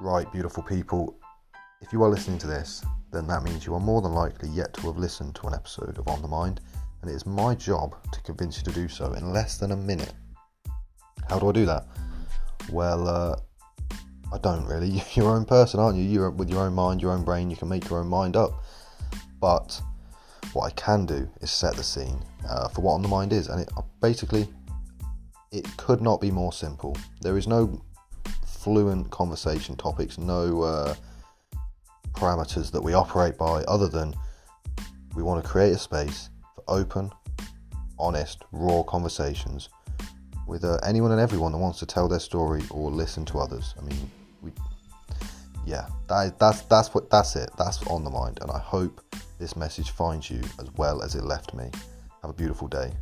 Right, beautiful people, if you are listening to this, then that means you are more than likely yet to have listened to an episode of On the Mind, and it is my job to convince you to do so in less than a minute. How do I do that? Well, uh, I don't really. You're your own person, aren't you? You're with your own mind, your own brain. You can make your own mind up. But what I can do is set the scene uh, for what On the Mind is, and it basically it could not be more simple. There is no fluent conversation topics, no uh, parameters that we operate by other than we want to create a space for open, honest, raw conversations with uh, anyone and everyone that wants to tell their story or listen to others. I mean, we, yeah, that's that's what that's it. That's on the mind, and I hope this message finds you as well as it left me. Have a beautiful day.